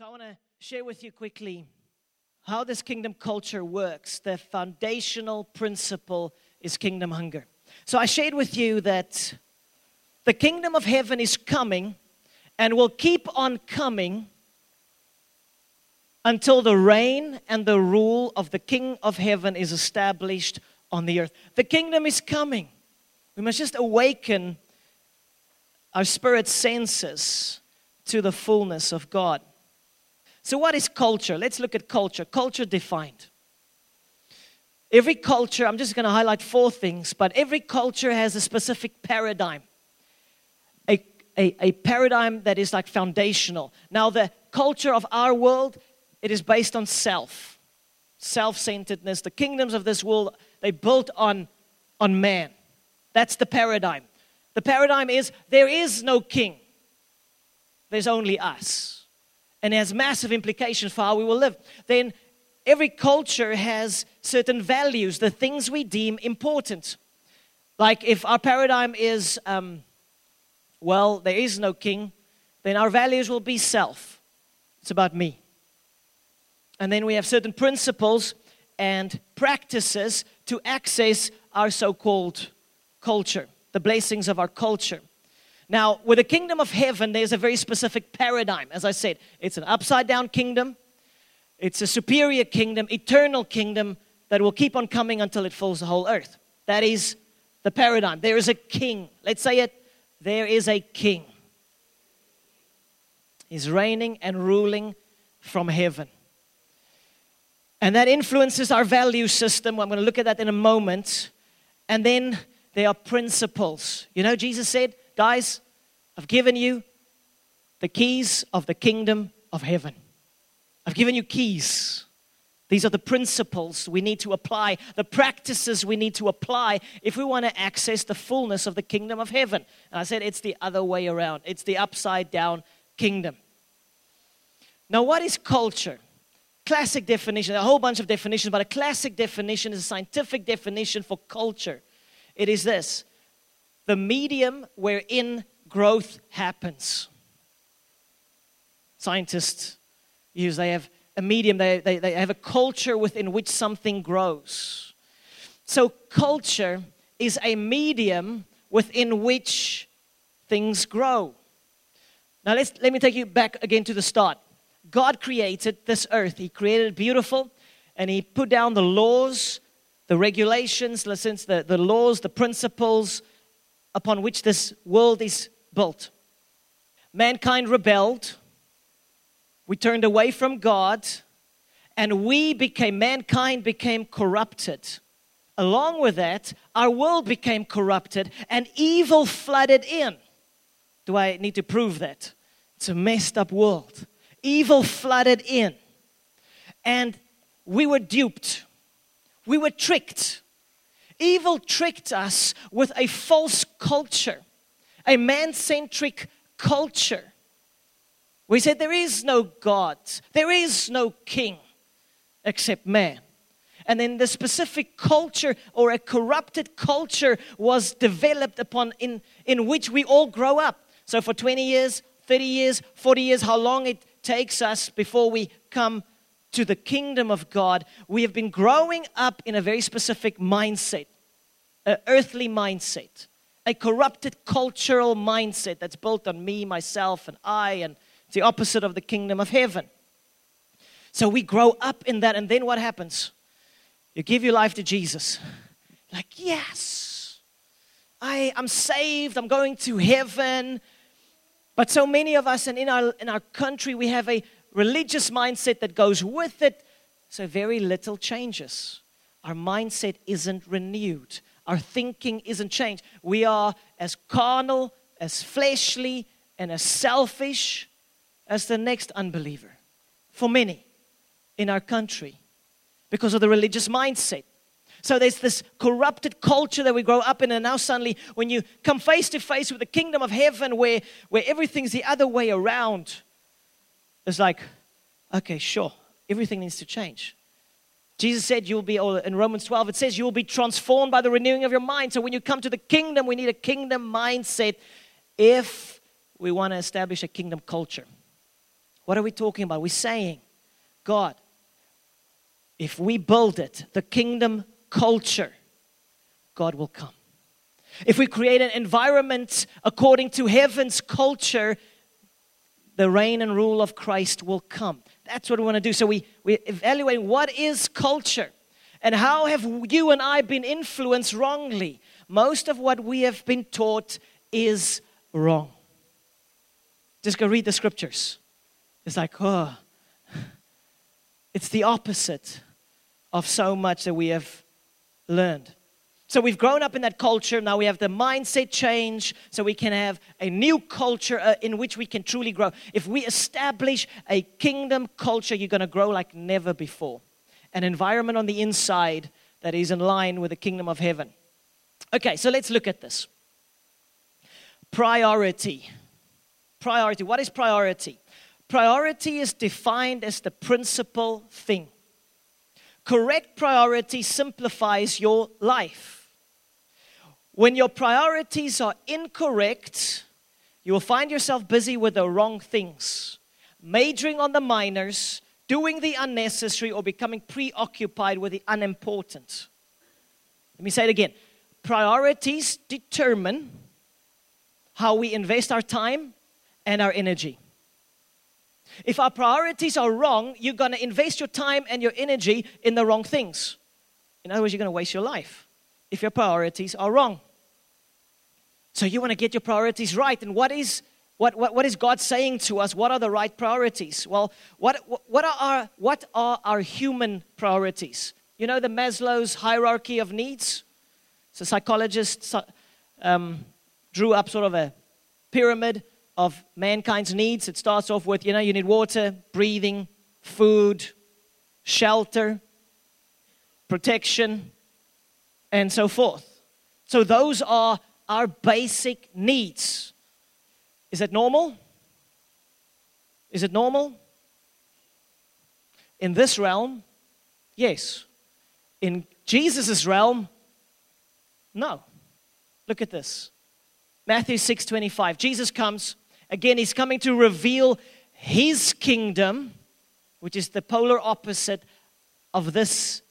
So I want to share with you quickly how this kingdom culture works. The foundational principle is kingdom hunger. So I shared with you that the kingdom of heaven is coming and will keep on coming until the reign and the rule of the King of heaven is established on the earth. The kingdom is coming. We must just awaken our spirit senses to the fullness of God. So, what is culture? Let's look at culture. Culture defined. Every culture, I'm just going to highlight four things, but every culture has a specific paradigm. A, a, a paradigm that is like foundational. Now, the culture of our world, it is based on self, self centeredness. The kingdoms of this world, they built on, on man. That's the paradigm. The paradigm is there is no king, there's only us. And has massive implications for how we will live. Then every culture has certain values, the things we deem important. Like if our paradigm is, um, well, there is no king, then our values will be self. It's about me. And then we have certain principles and practices to access our so called culture the blessings of our culture. Now, with the kingdom of heaven, there's a very specific paradigm. As I said, it's an upside down kingdom, it's a superior kingdom, eternal kingdom that will keep on coming until it fills the whole earth. That is the paradigm. There is a king. Let's say it there is a king. He's reigning and ruling from heaven. And that influences our value system. I'm going to look at that in a moment. And then there are principles. You know, Jesus said, Guys, I've given you the keys of the kingdom of heaven. I've given you keys. These are the principles we need to apply, the practices we need to apply if we want to access the fullness of the kingdom of heaven. And I said it's the other way around, it's the upside down kingdom. Now, what is culture? Classic definition, a whole bunch of definitions, but a classic definition is a scientific definition for culture. It is this the medium wherein growth happens. Scientists use, they have a medium, they, they, they have a culture within which something grows. So, culture is a medium within which things grow. Now, let's, let me take you back again to the start. God created this earth, He created it beautiful, and He put down the laws the regulations, listens, the, the laws, the principles upon which this world is built. Mankind rebelled. We turned away from God, and we became, mankind became corrupted. Along with that, our world became corrupted, and evil flooded in. Do I need to prove that? It's a messed up world. Evil flooded in, and we were duped we were tricked. Evil tricked us with a false culture, a man centric culture. We said there is no God, there is no king except man. And then the specific culture or a corrupted culture was developed upon in, in which we all grow up. So for 20 years, 30 years, 40 years, how long it takes us before we come to the kingdom of God, we have been growing up in a very specific mindset, an earthly mindset, a corrupted cultural mindset that's built on me, myself, and I, and it's the opposite of the kingdom of heaven. So we grow up in that, and then what happens? You give your life to Jesus. Like, yes, I, I'm saved, I'm going to heaven. But so many of us, and in our, in our country, we have a religious mindset that goes with it. So very little changes. Our mindset isn't renewed. Our thinking isn't changed. We are as carnal, as fleshly, and as selfish as the next unbeliever. For many in our country because of the religious mindset. So there's this corrupted culture that we grow up in, and now suddenly, when you come face to face with the kingdom of heaven, where, where everything's the other way around, it's like, okay, sure, everything needs to change. Jesus said you'll be, or in Romans 12, it says you will be transformed by the renewing of your mind. So when you come to the kingdom, we need a kingdom mindset if we want to establish a kingdom culture. What are we talking about? We're saying, God, if we build it, the kingdom culture, God will come. If we create an environment according to heaven's culture, the reign and rule of Christ will come. That's what we want to do. So we, we evaluate what is culture and how have you and I been influenced wrongly. Most of what we have been taught is wrong. Just go read the scriptures. It's like, oh, it's the opposite of so much that we have learned. So we've grown up in that culture. Now we have the mindset change so we can have a new culture uh, in which we can truly grow. If we establish a kingdom culture, you're going to grow like never before. An environment on the inside that is in line with the kingdom of heaven. Okay, so let's look at this. Priority. Priority. What is priority? Priority is defined as the principal thing. Correct priority simplifies your life. When your priorities are incorrect, you will find yourself busy with the wrong things, majoring on the minors, doing the unnecessary, or becoming preoccupied with the unimportant. Let me say it again. Priorities determine how we invest our time and our energy. If our priorities are wrong, you're going to invest your time and your energy in the wrong things. In other words, you're going to waste your life if your priorities are wrong. So you want to get your priorities right. And what is what, what, what is God saying to us? What are the right priorities? Well, what, what, are our, what are our human priorities? You know the Maslow's hierarchy of needs? So psychologists um, drew up sort of a pyramid of mankind's needs. It starts off with, you know, you need water, breathing, food, shelter, protection, and so forth. So those are our basic needs. Is it normal? Is it normal? In this realm, yes. In Jesus' realm, no. Look at this. Matthew 6 25. Jesus comes. Again, he's coming to reveal his kingdom, which is the polar opposite of this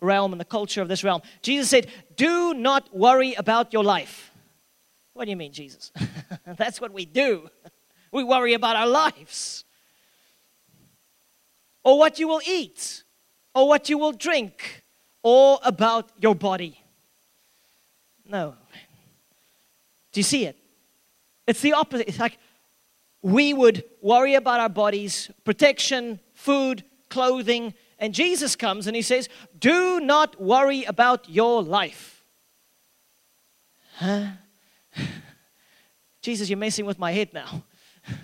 realm and the culture of this realm. Jesus said, Do not worry about your life. What do you mean, Jesus? That's what we do. We worry about our lives. Or what you will eat, or what you will drink, or about your body. No. Do you see it? It's the opposite. It's like we would worry about our bodies, protection, food, clothing, and Jesus comes and he says, Do not worry about your life. Huh? Jesus, you're messing with my head now.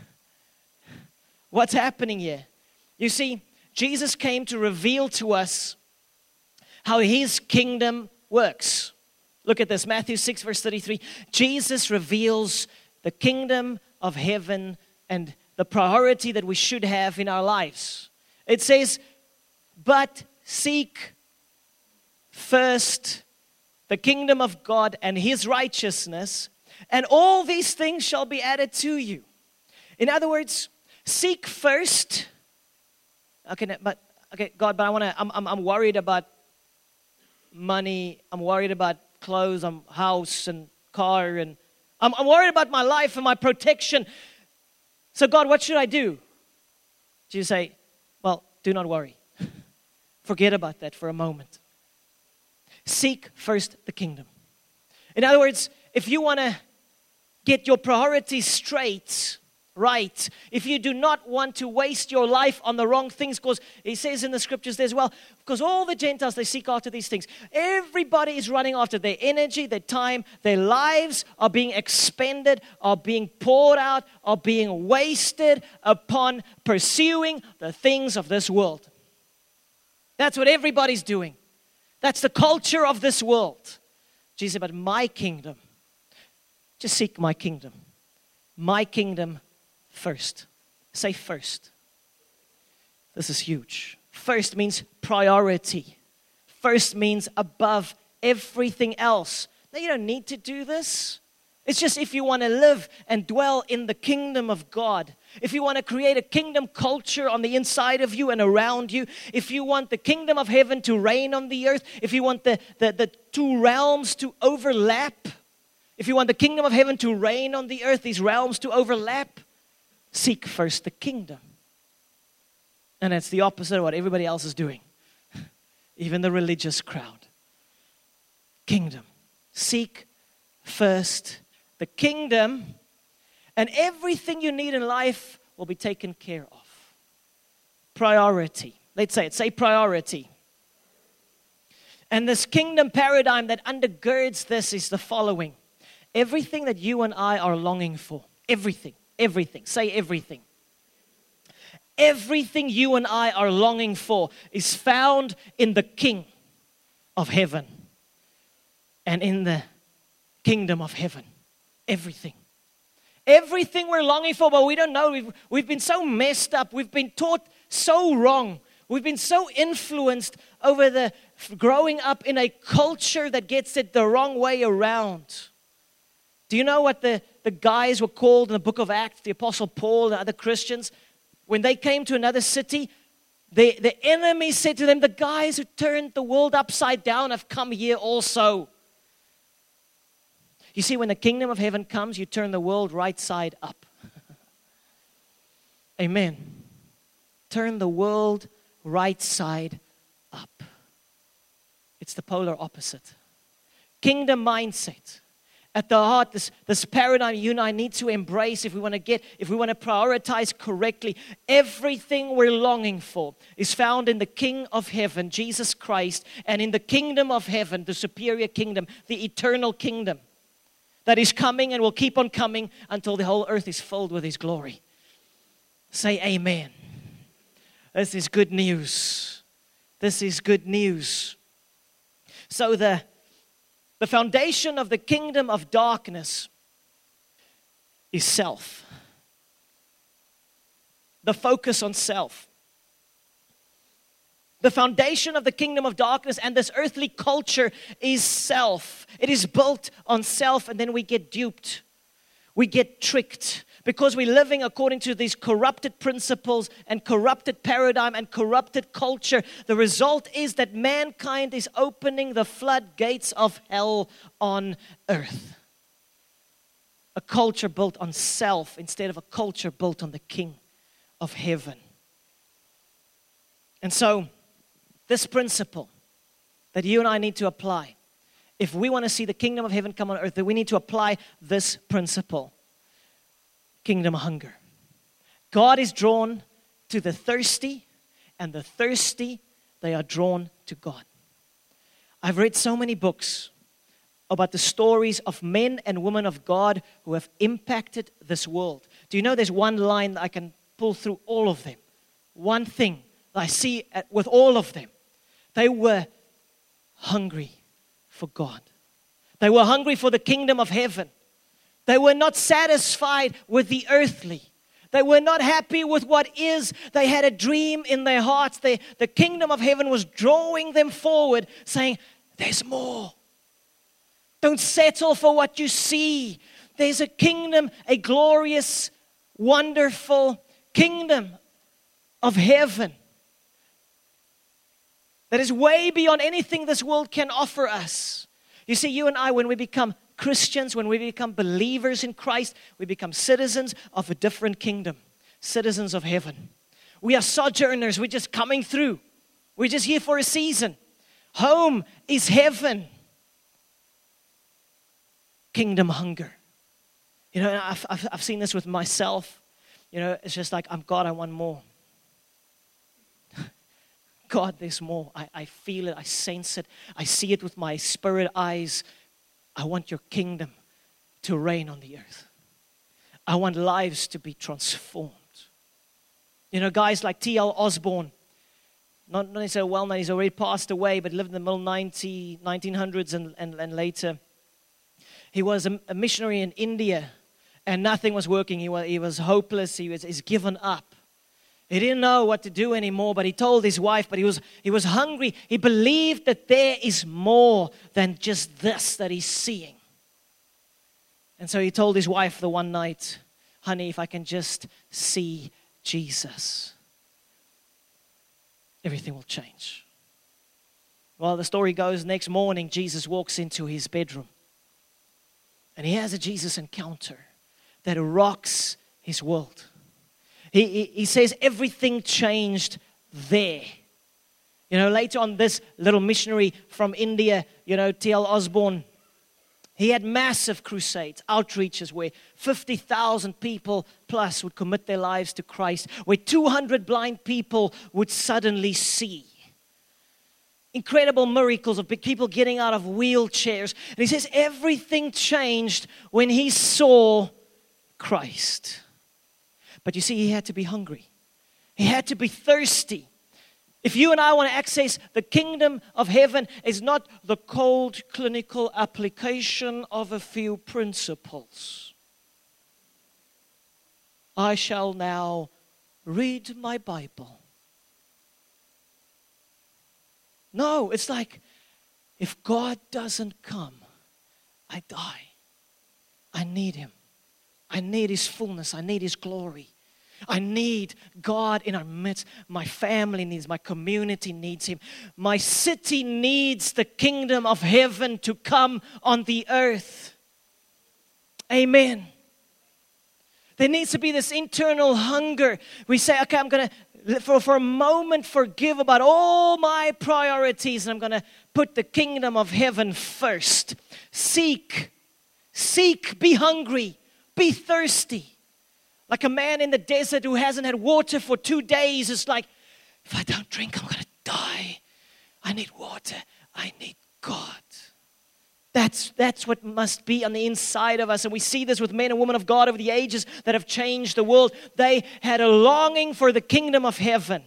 What's happening here? You see, Jesus came to reveal to us how his kingdom works. Look at this Matthew 6, verse 33. Jesus reveals the kingdom of heaven and the priority that we should have in our lives. It says, But seek first the kingdom of God and his righteousness, and all these things shall be added to you. In other words, seek first. Okay, but okay, God, but I want to. I'm, I'm, I'm worried about money. I'm worried about clothes. I'm house and car, and I'm, I'm worried about my life and my protection. So, God, what should I do? Jesus say, Well, do not worry. Forget about that for a moment. Seek first the kingdom. In other words, if you want to get your priorities straight, right, if you do not want to waste your life on the wrong things, because he says in the scriptures as well, because all the Gentiles, they seek after these things. Everybody is running after their energy, their time, their lives are being expended, are being poured out, are being wasted upon pursuing the things of this world. That's what everybody's doing. That's the culture of this world. Jesus said, but my kingdom, just seek my kingdom. My kingdom first. Say first. This is huge. First means priority. First means above everything else. Now, you don't need to do this. It's just if you want to live and dwell in the kingdom of God, if you want to create a kingdom culture on the inside of you and around you, if you want the kingdom of heaven to reign on the earth, if you want the, the, the two realms to overlap, if you want the kingdom of heaven to reign on the earth, these realms to overlap, seek first the kingdom. And it's the opposite of what everybody else is doing, even the religious crowd. Kingdom. Seek first the kingdom, and everything you need in life will be taken care of. Priority. Let's say it. Say priority. And this kingdom paradigm that undergirds this is the following everything that you and I are longing for, everything, everything, say everything. Everything you and I are longing for is found in the King of heaven and in the kingdom of heaven. Everything. Everything we're longing for, but we don't know. We've, we've been so messed up. We've been taught so wrong. We've been so influenced over the growing up in a culture that gets it the wrong way around. Do you know what the, the guys were called in the book of Acts, the Apostle Paul and other Christians? When they came to another city, the, the enemy said to them, The guys who turned the world upside down have come here also. You see, when the kingdom of heaven comes, you turn the world right side up. Amen. Turn the world right side up. It's the polar opposite. Kingdom mindset at the heart, this, this paradigm you and I need to embrace if we want to get, if we want to prioritize correctly. Everything we're longing for is found in the King of heaven, Jesus Christ, and in the kingdom of heaven, the superior kingdom, the eternal kingdom that is coming and will keep on coming until the whole earth is filled with His glory. Say amen. This is good news. This is good news. So, the, the foundation of the kingdom of darkness is self, the focus on self. The foundation of the kingdom of darkness and this earthly culture is self. It is built on self, and then we get duped. We get tricked because we're living according to these corrupted principles and corrupted paradigm and corrupted culture. The result is that mankind is opening the floodgates of hell on earth. A culture built on self instead of a culture built on the King of heaven. And so, this principle that you and I need to apply. If we want to see the kingdom of heaven come on earth, then we need to apply this principle kingdom hunger. God is drawn to the thirsty, and the thirsty, they are drawn to God. I've read so many books about the stories of men and women of God who have impacted this world. Do you know there's one line that I can pull through all of them? One thing that I see with all of them. They were hungry for God. They were hungry for the kingdom of heaven. They were not satisfied with the earthly. They were not happy with what is. They had a dream in their hearts. They, the kingdom of heaven was drawing them forward, saying, There's more. Don't settle for what you see. There's a kingdom, a glorious, wonderful kingdom of heaven that is way beyond anything this world can offer us. You see, you and I, when we become Christians, when we become believers in Christ, we become citizens of a different kingdom, citizens of heaven. We are sojourners, we're just coming through, we're just here for a season. Home is heaven. Kingdom hunger. You know, I've, I've, I've seen this with myself. You know, it's just like, I'm God, I want more. God, there's more. I, I feel it. I sense it. I see it with my spirit eyes. I want your kingdom to reign on the earth. I want lives to be transformed. You know, guys like T.L. Osborn, not necessarily well known, he's already passed away, but lived in the middle 90, 1900s and, and, and later. He was a, a missionary in India and nothing was working. He was, he was hopeless, he was he's given up. He didn't know what to do anymore, but he told his wife, but he was, he was hungry. He believed that there is more than just this that he's seeing. And so he told his wife the one night, honey, if I can just see Jesus, everything will change. Well, the story goes next morning, Jesus walks into his bedroom and he has a Jesus encounter that rocks his world. He, he, he says everything changed there. You know, later on, this little missionary from India, you know, T.L. Osborn, he had massive crusades, outreaches where 50,000 people plus would commit their lives to Christ, where 200 blind people would suddenly see. Incredible miracles of people getting out of wheelchairs. And he says everything changed when he saw Christ. But you see, he had to be hungry, he had to be thirsty. If you and I want to access the kingdom of heaven, it's not the cold clinical application of a few principles. I shall now read my Bible. No, it's like if God doesn't come, I die. I need Him. I need His fullness. I need His glory. I need God in our midst. My family needs, my community needs Him. My city needs the kingdom of heaven to come on the earth. Amen. There needs to be this internal hunger. We say, okay, I'm going to, for, for a moment, forgive about all my priorities, and I'm going to put the kingdom of heaven first. Seek, seek, be hungry, be thirsty. Like a man in the desert who hasn't had water for two days is like, if I don't drink, I'm going to die. I need water. I need God. That's, that's what must be on the inside of us. And we see this with men and women of God over the ages that have changed the world. They had a longing for the kingdom of heaven,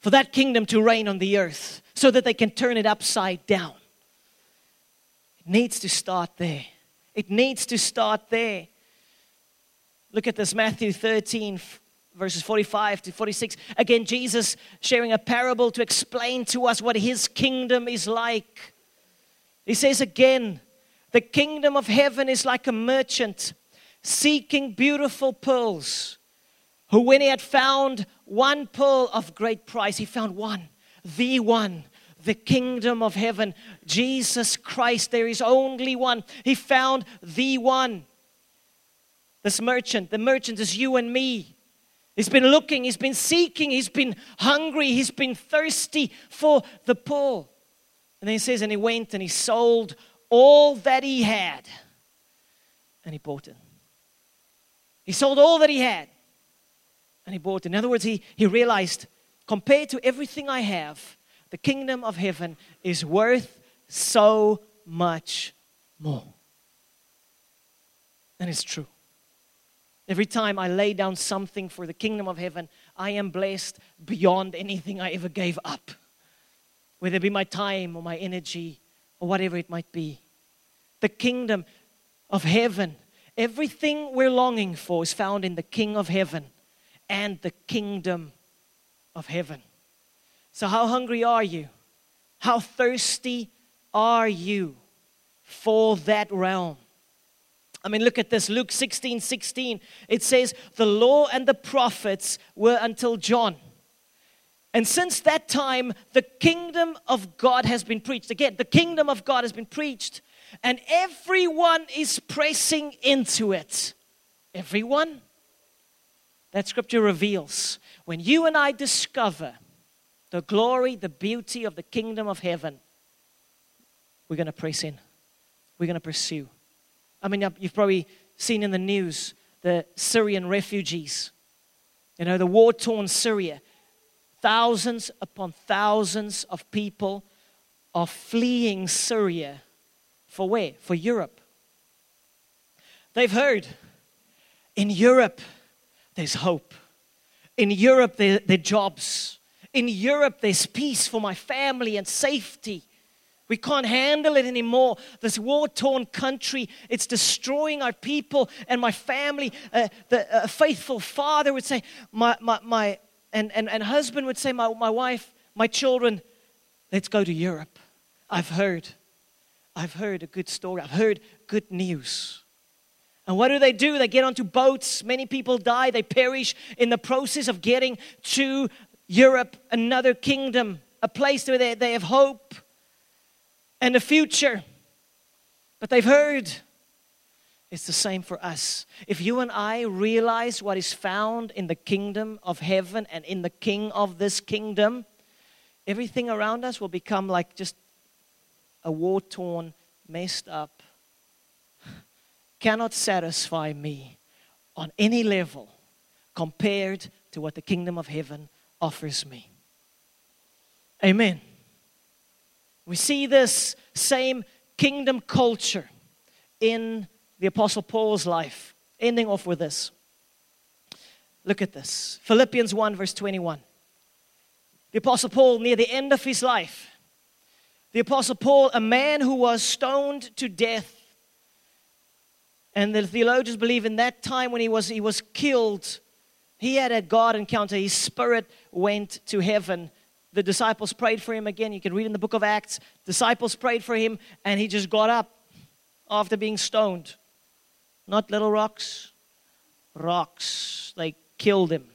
for that kingdom to reign on the earth so that they can turn it upside down. It needs to start there. It needs to start there. Look at this Matthew 13, verses 45 to 46. Again, Jesus sharing a parable to explain to us what his kingdom is like. He says again, the kingdom of heaven is like a merchant seeking beautiful pearls, who, when he had found one pearl of great price, he found one, the one, the kingdom of heaven, Jesus Christ. There is only one. He found the one. This merchant, the merchant is you and me. He's been looking, he's been seeking, he's been hungry, he's been thirsty for the poor. And then he says, and he went and he sold all that he had and he bought it. He sold all that he had and he bought it. In other words, he, he realized, compared to everything I have, the kingdom of heaven is worth so much more. And it's true. Every time I lay down something for the kingdom of heaven, I am blessed beyond anything I ever gave up, whether it be my time or my energy or whatever it might be. The kingdom of heaven, everything we're longing for is found in the King of heaven and the kingdom of heaven. So, how hungry are you? How thirsty are you for that realm? I mean, look at this Luke 16 16. It says, The law and the prophets were until John. And since that time, the kingdom of God has been preached. Again, the kingdom of God has been preached, and everyone is pressing into it. Everyone? That scripture reveals when you and I discover the glory, the beauty of the kingdom of heaven, we're going to press in, we're going to pursue. I mean, you've probably seen in the news the Syrian refugees, you know, the war torn Syria. Thousands upon thousands of people are fleeing Syria for where? For Europe. They've heard in Europe there's hope. In Europe, there, there are jobs. In Europe, there's peace for my family and safety. We can't handle it anymore. This war torn country, it's destroying our people and my family. Uh, the uh, faithful father would say, my, my, my and, and, and husband would say, my, my wife, my children, let's go to Europe. I've heard. I've heard a good story. I've heard good news. And what do they do? They get onto boats. Many people die. They perish in the process of getting to Europe, another kingdom, a place where they, they have hope and a future. But they've heard. It's the same for us. If you and I realize what is found in the kingdom of heaven and in the king of this kingdom, everything around us will become like just a war torn, messed up, cannot satisfy me on any level compared to what the kingdom of heaven offers me. Amen. We see this same kingdom culture in the Apostle Paul's life. Ending off with this. Look at this Philippians 1, verse 21. The Apostle Paul, near the end of his life, the Apostle Paul, a man who was stoned to death. And the theologians believe in that time when he was, he was killed, he had a God encounter. His spirit went to heaven. The disciples prayed for him again. You can read in the book of Acts. Disciples prayed for him, and he just got up after being stoned. Not little rocks, rocks. They killed him.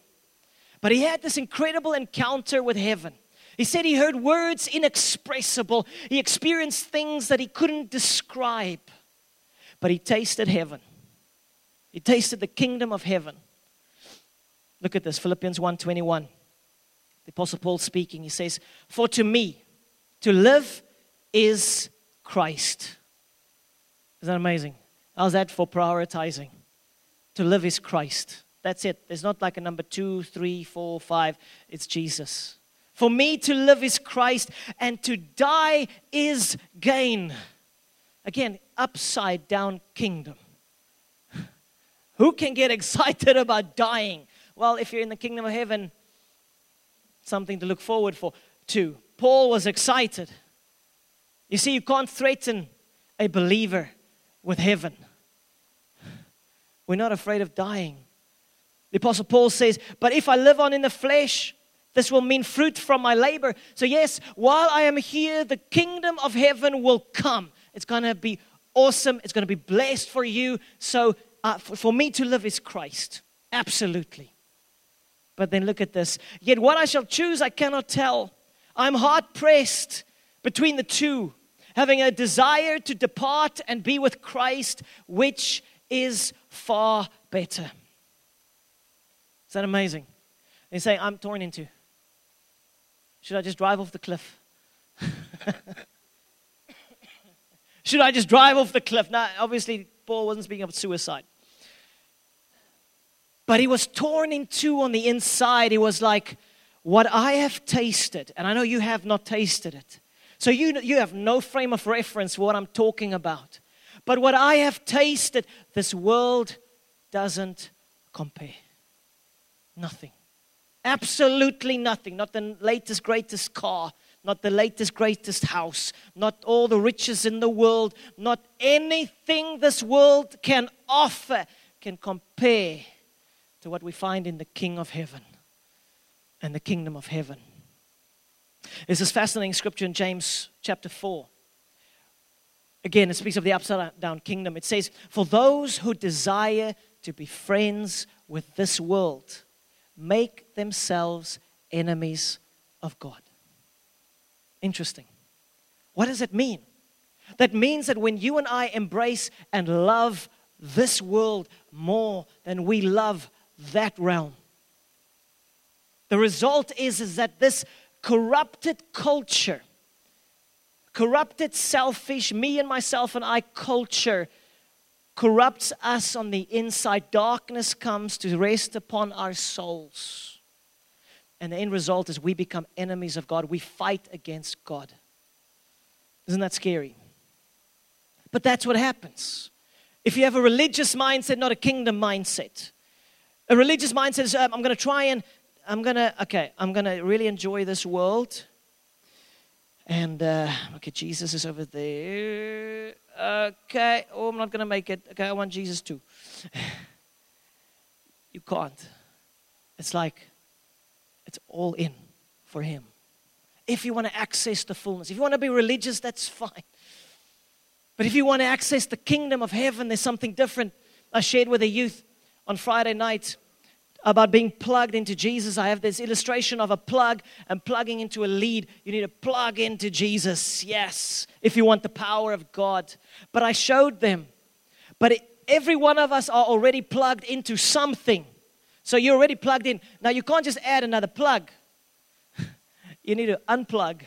But he had this incredible encounter with heaven. He said he heard words inexpressible. He experienced things that he couldn't describe. But he tasted heaven. He tasted the kingdom of heaven. Look at this, Philippians 1:21. The apostle Paul speaking, he says, "For to me to live is Christ." Isn't that amazing? How's that for prioritizing? To live is Christ. That's it. There's not like a number two, three, four, five. It's Jesus. For me to live is Christ, and to die is gain. Again, upside down kingdom. Who can get excited about dying? Well, if you're in the kingdom of heaven, something to look forward for to. Paul was excited. You see, you can't threaten a believer with heaven. We're not afraid of dying. The Apostle Paul says, But if I live on in the flesh, this will mean fruit from my labor. So, yes, while I am here, the kingdom of heaven will come. It's going to be awesome. It's going to be blessed for you. So, uh, for, for me to live is Christ. Absolutely. But then look at this. Yet what I shall choose, I cannot tell. I'm hard pressed between the two, having a desire to depart and be with Christ, which is far better. Is that amazing? They say, I'm torn into. Should I just drive off the cliff? Should I just drive off the cliff? Now, obviously, Paul wasn't speaking of suicide. But he was torn in two on the inside. He was like, What I have tasted, and I know you have not tasted it. So you, you have no frame of reference what I'm talking about. But what I have tasted, this world doesn't compare. Nothing. Absolutely nothing. Not the latest, greatest car, not the latest, greatest house, not all the riches in the world, not anything this world can offer can compare to what we find in the King of Heaven and the kingdom of heaven. There's this fascinating scripture in James chapter 4. Again, it speaks of the upside down kingdom. It says, For those who desire to be friends with this world, make themselves enemies of God. Interesting. What does it mean? That means that when you and I embrace and love this world more than we love that realm, the result is, is that this corrupted culture, corrupted, selfish, me and myself and I culture corrupts us on the inside. Darkness comes to rest upon our souls. And the end result is we become enemies of God. We fight against God. Isn't that scary? But that's what happens. If you have a religious mindset, not a kingdom mindset, a religious mindset is um, I'm going to try and, I'm going to, okay, I'm going to really enjoy this world. And, uh, okay, Jesus is over there. Okay, oh, I'm not going to make it. Okay, I want Jesus too. you can't. It's like it's all in for Him. If you want to access the fullness, if you want to be religious, that's fine. But if you want to access the kingdom of heaven, there's something different. I shared with the youth on Friday night about being plugged into Jesus. I have this illustration of a plug and plugging into a lead. You need to plug into Jesus, yes, if you want the power of God. But I showed them. But it, every one of us are already plugged into something. So you're already plugged in. Now you can't just add another plug. you need to unplug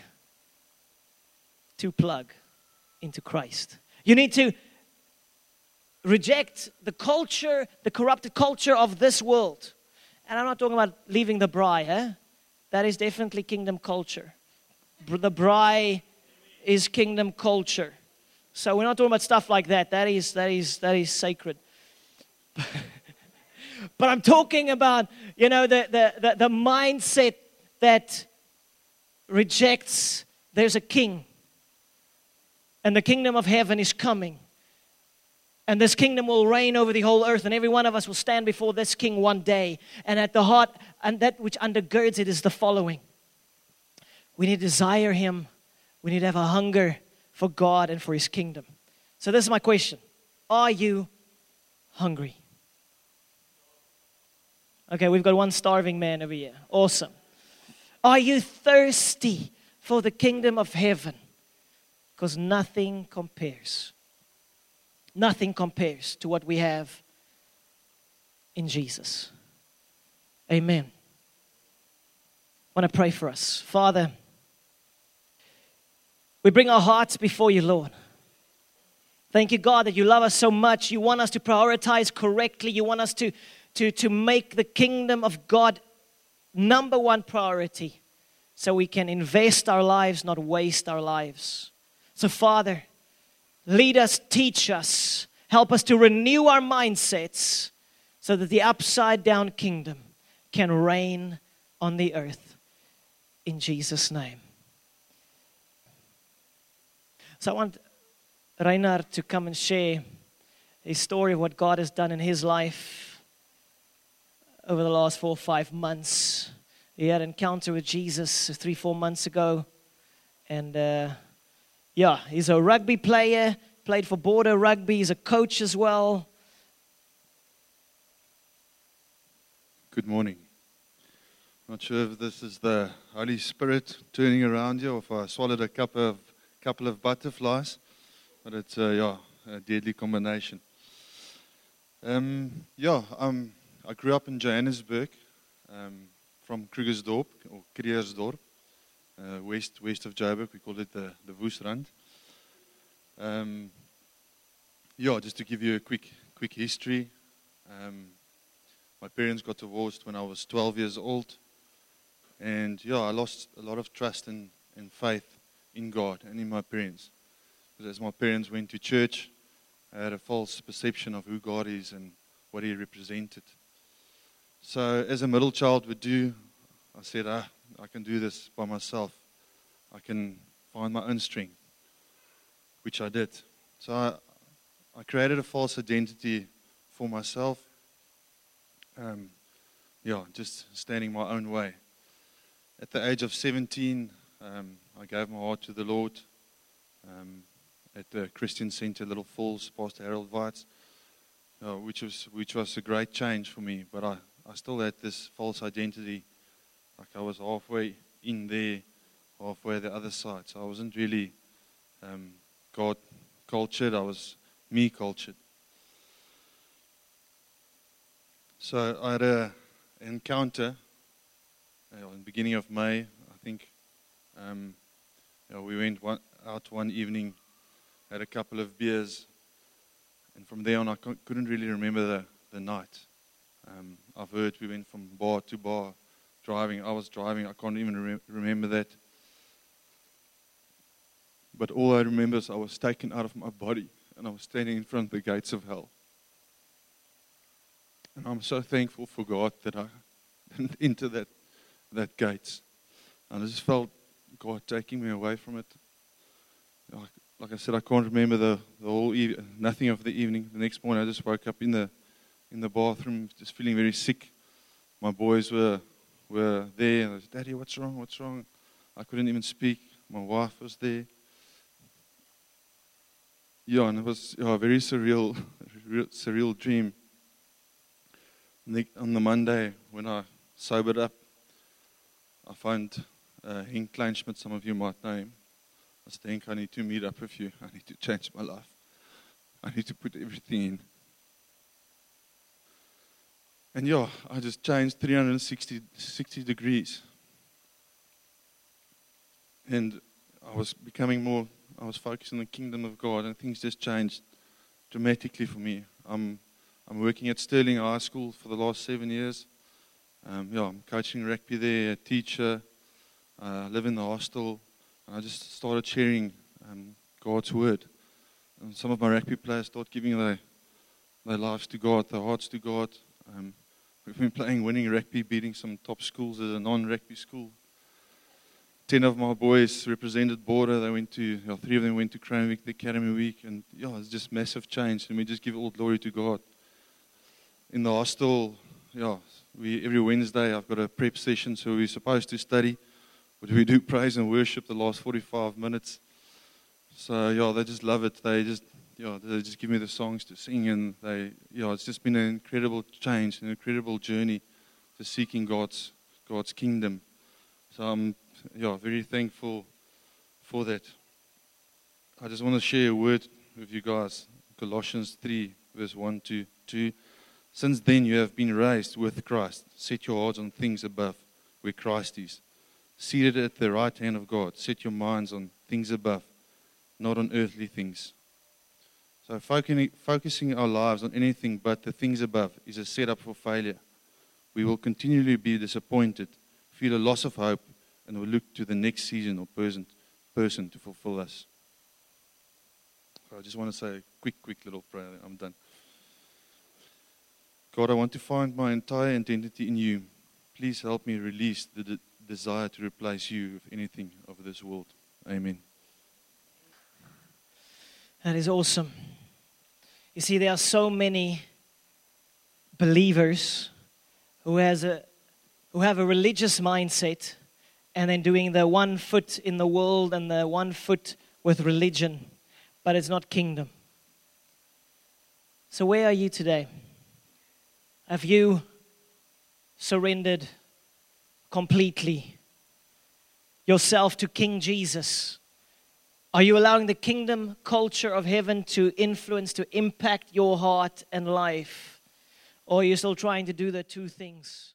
to plug into Christ. You need to reject the culture, the corrupted culture of this world. And I'm not talking about leaving the braai, eh? That is definitely kingdom culture. The braai is kingdom culture. So we're not talking about stuff like that. That is that is that is sacred. but I'm talking about, you know, the, the, the, the mindset that rejects there's a king and the kingdom of heaven is coming. And this kingdom will reign over the whole earth, and every one of us will stand before this king one day. And at the heart, and that which undergirds it is the following we need to desire him, we need to have a hunger for God and for his kingdom. So, this is my question Are you hungry? Okay, we've got one starving man over here. Awesome. Are you thirsty for the kingdom of heaven? Because nothing compares. Nothing compares to what we have in Jesus. Amen. I want to pray for us. Father, we bring our hearts before you, Lord. Thank you, God, that you love us so much. You want us to prioritize correctly. You want us to, to, to make the kingdom of God number one priority so we can invest our lives, not waste our lives. So, Father, lead us, teach us, help us to renew our mindsets so that the upside down kingdom can reign on the earth. In Jesus' name. So, I want Reinhard to come and share a story of what God has done in his life over the last four or five months. He had an encounter with Jesus three, four months ago, and uh, yeah, he's a rugby player, played for Border Rugby, he's a coach as well. Good morning. Not sure if this is the Holy Spirit turning around you or if I swallowed a couple of, couple of butterflies, but it's uh, yeah, a deadly combination. Um, yeah, um, I grew up in Johannesburg um, from Krugersdorp or Kriersdorp uh, west west of Joburg. We call it the the Woesrand. Um, yeah, just to give you a quick quick history. Um, my parents got divorced when I was 12 years old, and yeah, I lost a lot of trust and, and faith in God and in my parents. Because as my parents went to church, I had a false perception of who God is and what He represented. So, as a middle child would do, I said, ah, I can do this by myself. I can find my own strength, which I did. So I, I created a false identity for myself. Um, yeah, just standing my own way. At the age of 17, um, I gave my heart to the Lord um, at the Christian Center, Little Falls, Pastor Harold Weitz, uh, which, was, which was a great change for me. But I, I still had this false identity like I was halfway in there, halfway the other side. So I wasn't really um, God cultured, I was me cultured. So I had an encounter uh, in the beginning of May, I think. Um, you know, we went one, out one evening, had a couple of beers, and from there on I couldn't really remember the, the night. Um, I've heard we went from bar to bar driving. I was driving. I can't even re- remember that. But all I remember is I was taken out of my body and I was standing in front of the gates of hell. And I'm so thankful for God that I went into that, that gates. And I just felt God taking me away from it. Like, like I said, I can't remember the, the whole eve- nothing of the evening. The next morning, I just woke up in the in the bathroom, just feeling very sick. My boys were were there. And I said, Daddy, what's wrong? What's wrong? I couldn't even speak. My wife was there. Yeah, and it was yeah, a very surreal, real, surreal dream. The- on the Monday, when I sobered up, I found uh, Henk Kleinschmidt, some of you might know him. I said, Henk, I need to meet up with you. I need to change my life. I need to put everything in. And yeah, I just changed 360 60 degrees. And I was becoming more, I was focused on the kingdom of God, and things just changed dramatically for me. I'm, I'm working at Stirling High School for the last seven years. Um, yeah, I'm coaching rugby there, a teacher. Uh, live in the hostel, and I just started sharing um, God's word. And some of my rugby players start giving their, their lives to God, their hearts to God. Um, we've been playing winning rugby, beating some top schools as a non-rugby school. Ten of my boys represented border. They went to, you know, three of them went to Craven Week, the Academy Week, and yeah, it's just massive change. And we just give all glory to God. In the hostel, yeah, we every Wednesday I've got a prep session, so we're supposed to study, but we do praise and worship the last 45 minutes. So yeah, they just love it. They just yeah, they just give me the songs to sing, and they yeah, it's just been an incredible change, an incredible journey to seeking God's God's kingdom. So I'm yeah very thankful for that. I just want to share a word with you guys. Colossians 3, verse 1 to 2. Since then you have been raised with Christ. Set your hearts on things above, where Christ is. Seated at the right hand of God. Set your minds on things above, not on earthly things. So focusing, our lives on anything but the things above is a setup for failure. We will continually be disappointed, feel a loss of hope, and will look to the next season or person, person to fulfill us. I just want to say a quick, quick little prayer. I'm done. God, I want to find my entire identity in you. Please help me release the de- desire to replace you with anything of this world. Amen. That is awesome. You see, there are so many believers who has a who have a religious mindset and then doing the one foot in the world and the one foot with religion, but it's not kingdom. So where are you today? Have you surrendered completely yourself to King Jesus? Are you allowing the kingdom culture of heaven to influence, to impact your heart and life? Or are you still trying to do the two things?